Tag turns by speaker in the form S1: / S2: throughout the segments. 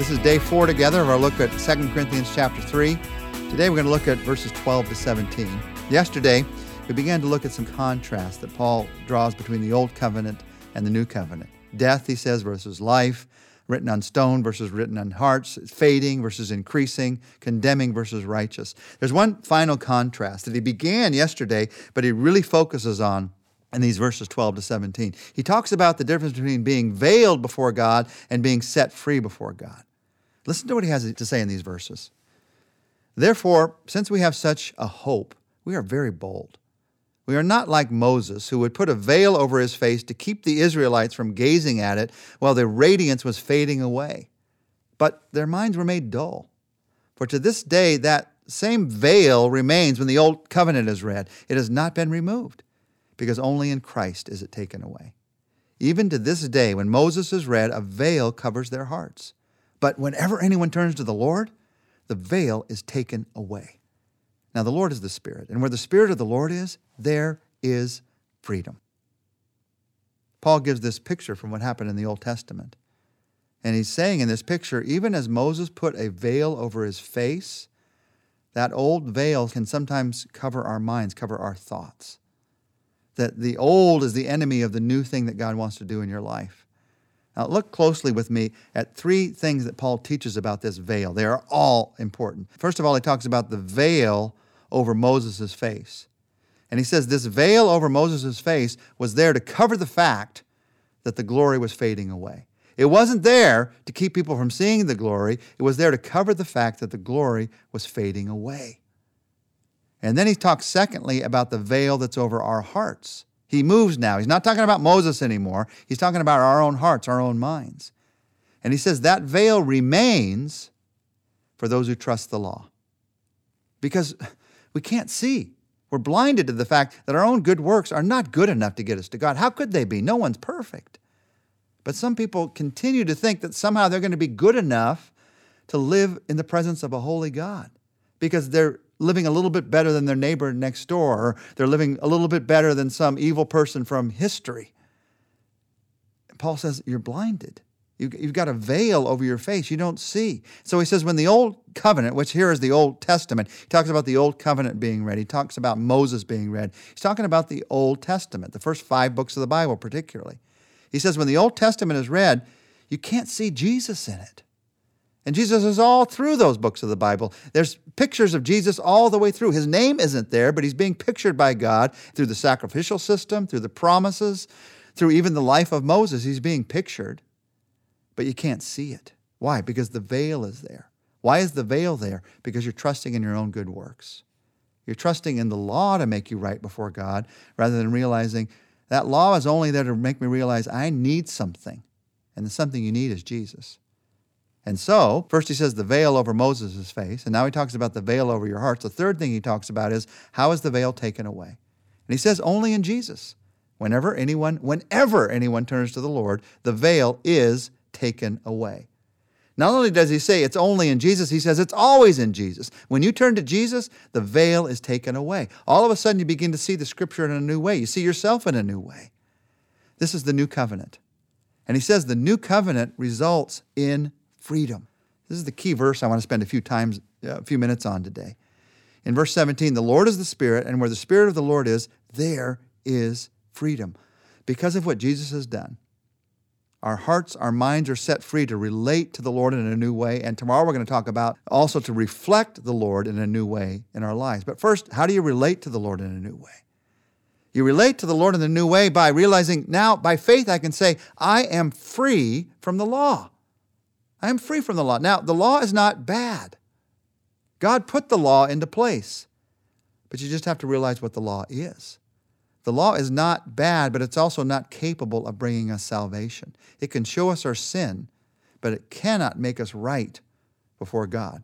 S1: This is day four together of our look at 2 Corinthians chapter 3. Today we're going to look at verses 12 to 17. Yesterday, we began to look at some contrast that Paul draws between the Old Covenant and the New Covenant. Death, he says, versus life, written on stone versus written on hearts, fading versus increasing, condemning versus righteous. There's one final contrast that he began yesterday, but he really focuses on in these verses 12 to 17. He talks about the difference between being veiled before God and being set free before God. Listen to what he has to say in these verses. Therefore, since we have such a hope, we are very bold. We are not like Moses, who would put a veil over his face to keep the Israelites from gazing at it while the radiance was fading away. But their minds were made dull. For to this day, that same veil remains when the Old Covenant is read. It has not been removed, because only in Christ is it taken away. Even to this day, when Moses is read, a veil covers their hearts. But whenever anyone turns to the Lord, the veil is taken away. Now, the Lord is the Spirit, and where the Spirit of the Lord is, there is freedom. Paul gives this picture from what happened in the Old Testament. And he's saying in this picture, even as Moses put a veil over his face, that old veil can sometimes cover our minds, cover our thoughts. That the old is the enemy of the new thing that God wants to do in your life. Now, look closely with me at three things that Paul teaches about this veil. They are all important. First of all, he talks about the veil over Moses' face. And he says this veil over Moses' face was there to cover the fact that the glory was fading away. It wasn't there to keep people from seeing the glory, it was there to cover the fact that the glory was fading away. And then he talks, secondly, about the veil that's over our hearts. He moves now. He's not talking about Moses anymore. He's talking about our own hearts, our own minds. And he says that veil remains for those who trust the law. Because we can't see. We're blinded to the fact that our own good works are not good enough to get us to God. How could they be? No one's perfect. But some people continue to think that somehow they're going to be good enough to live in the presence of a holy God because they're living a little bit better than their neighbor next door, or they're living a little bit better than some evil person from history. Paul says, You're blinded. You've got a veil over your face. You don't see. So he says, when the old covenant, which here is the Old Testament, he talks about the old covenant being read. He talks about Moses being read. He's talking about the Old Testament, the first five books of the Bible, particularly. He says, when the Old Testament is read, you can't see Jesus in it. And Jesus is all through those books of the Bible. There's pictures of Jesus all the way through. His name isn't there, but he's being pictured by God through the sacrificial system, through the promises, through even the life of Moses. He's being pictured but you can't see it. Why? Because the veil is there. Why is the veil there? Because you're trusting in your own good works. You're trusting in the law to make you right before God rather than realizing that law is only there to make me realize I need something. And the something you need is Jesus. And so, first he says the veil over Moses' face, and now he talks about the veil over your hearts. The third thing he talks about is how is the veil taken away? And he says only in Jesus. Whenever anyone, whenever anyone turns to the Lord, the veil is taken away. Not only does he say it's only in Jesus, he says it's always in Jesus. When you turn to Jesus, the veil is taken away. All of a sudden, you begin to see the scripture in a new way. You see yourself in a new way. This is the new covenant. And he says the new covenant results in freedom. This is the key verse I want to spend a few times, uh, a few minutes on today. In verse 17, the Lord is the Spirit, and where the Spirit of the Lord is, there is freedom. Because of what Jesus has done, our hearts, our minds are set free to relate to the Lord in a new way. And tomorrow we're going to talk about also to reflect the Lord in a new way in our lives. But first, how do you relate to the Lord in a new way? You relate to the Lord in a new way by realizing now, by faith, I can say, I am free from the law. I am free from the law. Now, the law is not bad. God put the law into place, but you just have to realize what the law is. The law is not bad, but it's also not capable of bringing us salvation. It can show us our sin, but it cannot make us right before God.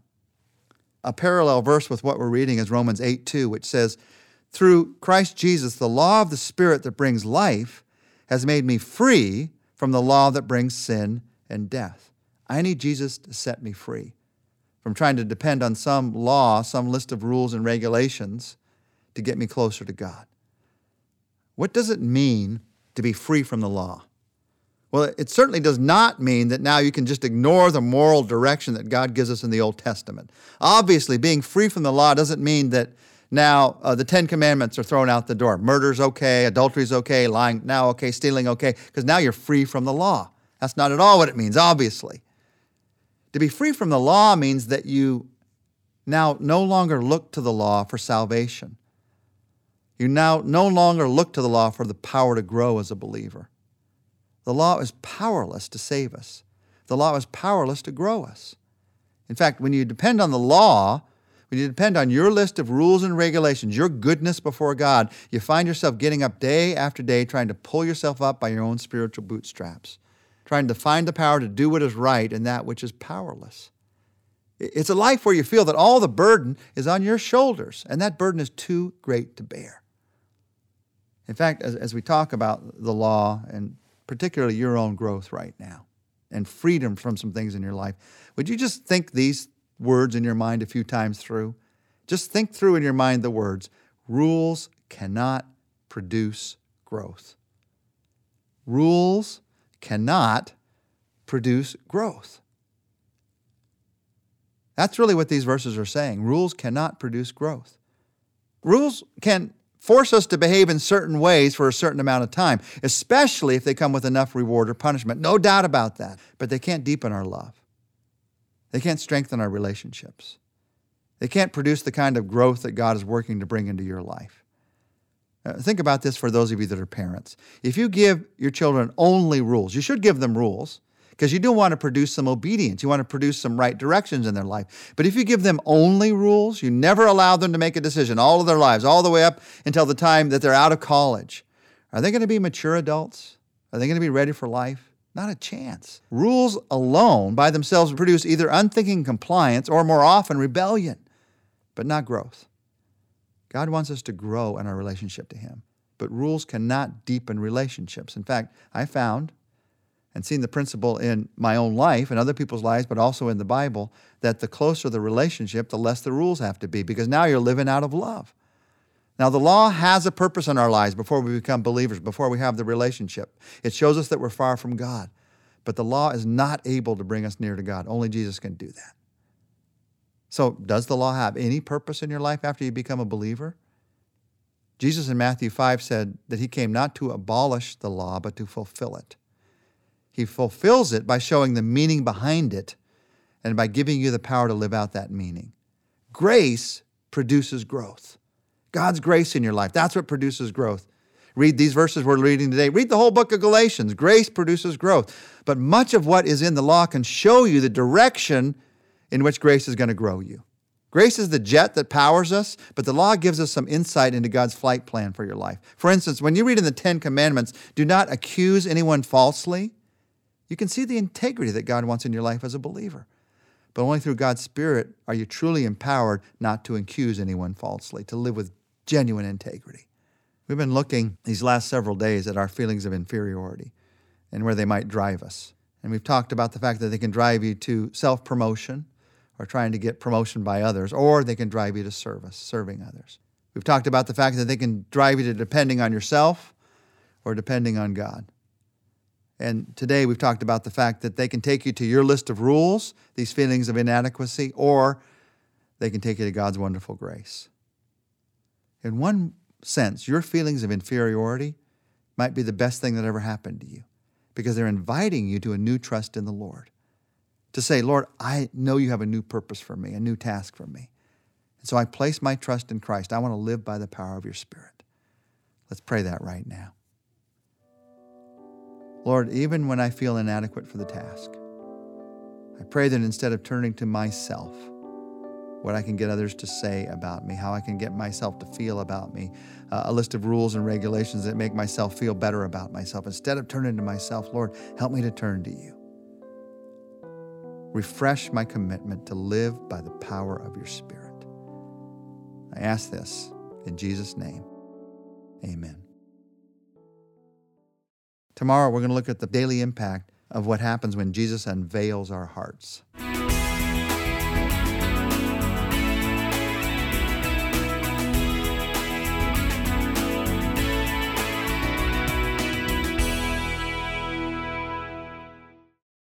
S1: A parallel verse with what we're reading is Romans 8 2, which says, Through Christ Jesus, the law of the Spirit that brings life has made me free from the law that brings sin and death. I need Jesus to set me free from trying to depend on some law, some list of rules and regulations to get me closer to God. What does it mean to be free from the law? Well, it certainly does not mean that now you can just ignore the moral direction that God gives us in the Old Testament. Obviously, being free from the law doesn't mean that now uh, the Ten Commandments are thrown out the door. Murder's okay, adultery's okay, lying now okay, stealing okay, because now you're free from the law. That's not at all what it means, obviously. To be free from the law means that you now no longer look to the law for salvation. You now no longer look to the law for the power to grow as a believer. The law is powerless to save us. The law is powerless to grow us. In fact, when you depend on the law, when you depend on your list of rules and regulations, your goodness before God, you find yourself getting up day after day trying to pull yourself up by your own spiritual bootstraps, trying to find the power to do what is right and that which is powerless. It's a life where you feel that all the burden is on your shoulders, and that burden is too great to bear. In fact, as, as we talk about the law and particularly your own growth right now and freedom from some things in your life, would you just think these words in your mind a few times through? Just think through in your mind the words rules cannot produce growth. Rules cannot produce growth. That's really what these verses are saying. Rules cannot produce growth. Rules can force us to behave in certain ways for a certain amount of time, especially if they come with enough reward or punishment. No doubt about that. But they can't deepen our love, they can't strengthen our relationships, they can't produce the kind of growth that God is working to bring into your life. Uh, think about this for those of you that are parents. If you give your children only rules, you should give them rules because you do want to produce some obedience. You want to produce some right directions in their life. But if you give them only rules, you never allow them to make a decision all of their lives, all the way up until the time that they're out of college. Are they going to be mature adults? Are they going to be ready for life? Not a chance. Rules alone by themselves produce either unthinking compliance or more often rebellion, but not growth. God wants us to grow in our relationship to Him, but rules cannot deepen relationships. In fact, I found and seen the principle in my own life and other people's lives, but also in the Bible, that the closer the relationship, the less the rules have to be, because now you're living out of love. Now, the law has a purpose in our lives before we become believers, before we have the relationship. It shows us that we're far from God. But the law is not able to bring us near to God. Only Jesus can do that. So, does the law have any purpose in your life after you become a believer? Jesus in Matthew 5 said that he came not to abolish the law, but to fulfill it. He fulfills it by showing the meaning behind it and by giving you the power to live out that meaning. Grace produces growth. God's grace in your life, that's what produces growth. Read these verses we're reading today. Read the whole book of Galatians. Grace produces growth. But much of what is in the law can show you the direction in which grace is going to grow you. Grace is the jet that powers us, but the law gives us some insight into God's flight plan for your life. For instance, when you read in the Ten Commandments, do not accuse anyone falsely, you can see the integrity that God wants in your life as a believer. But only through God's Spirit are you truly empowered not to accuse anyone falsely, to live with genuine integrity. We've been looking these last several days at our feelings of inferiority and where they might drive us. And we've talked about the fact that they can drive you to self promotion or trying to get promotion by others, or they can drive you to service, serving others. We've talked about the fact that they can drive you to depending on yourself or depending on God. And today we've talked about the fact that they can take you to your list of rules, these feelings of inadequacy, or they can take you to God's wonderful grace. In one sense, your feelings of inferiority might be the best thing that ever happened to you because they're inviting you to a new trust in the Lord. To say, Lord, I know you have a new purpose for me, a new task for me. And so I place my trust in Christ. I want to live by the power of your Spirit. Let's pray that right now. Lord, even when I feel inadequate for the task, I pray that instead of turning to myself, what I can get others to say about me, how I can get myself to feel about me, uh, a list of rules and regulations that make myself feel better about myself. Instead of turning to myself, Lord, help me to turn to you. Refresh my commitment to live by the power of your Spirit. I ask this in Jesus' name. Amen. Tomorrow, we're going to look at the daily impact of what happens when Jesus unveils our hearts.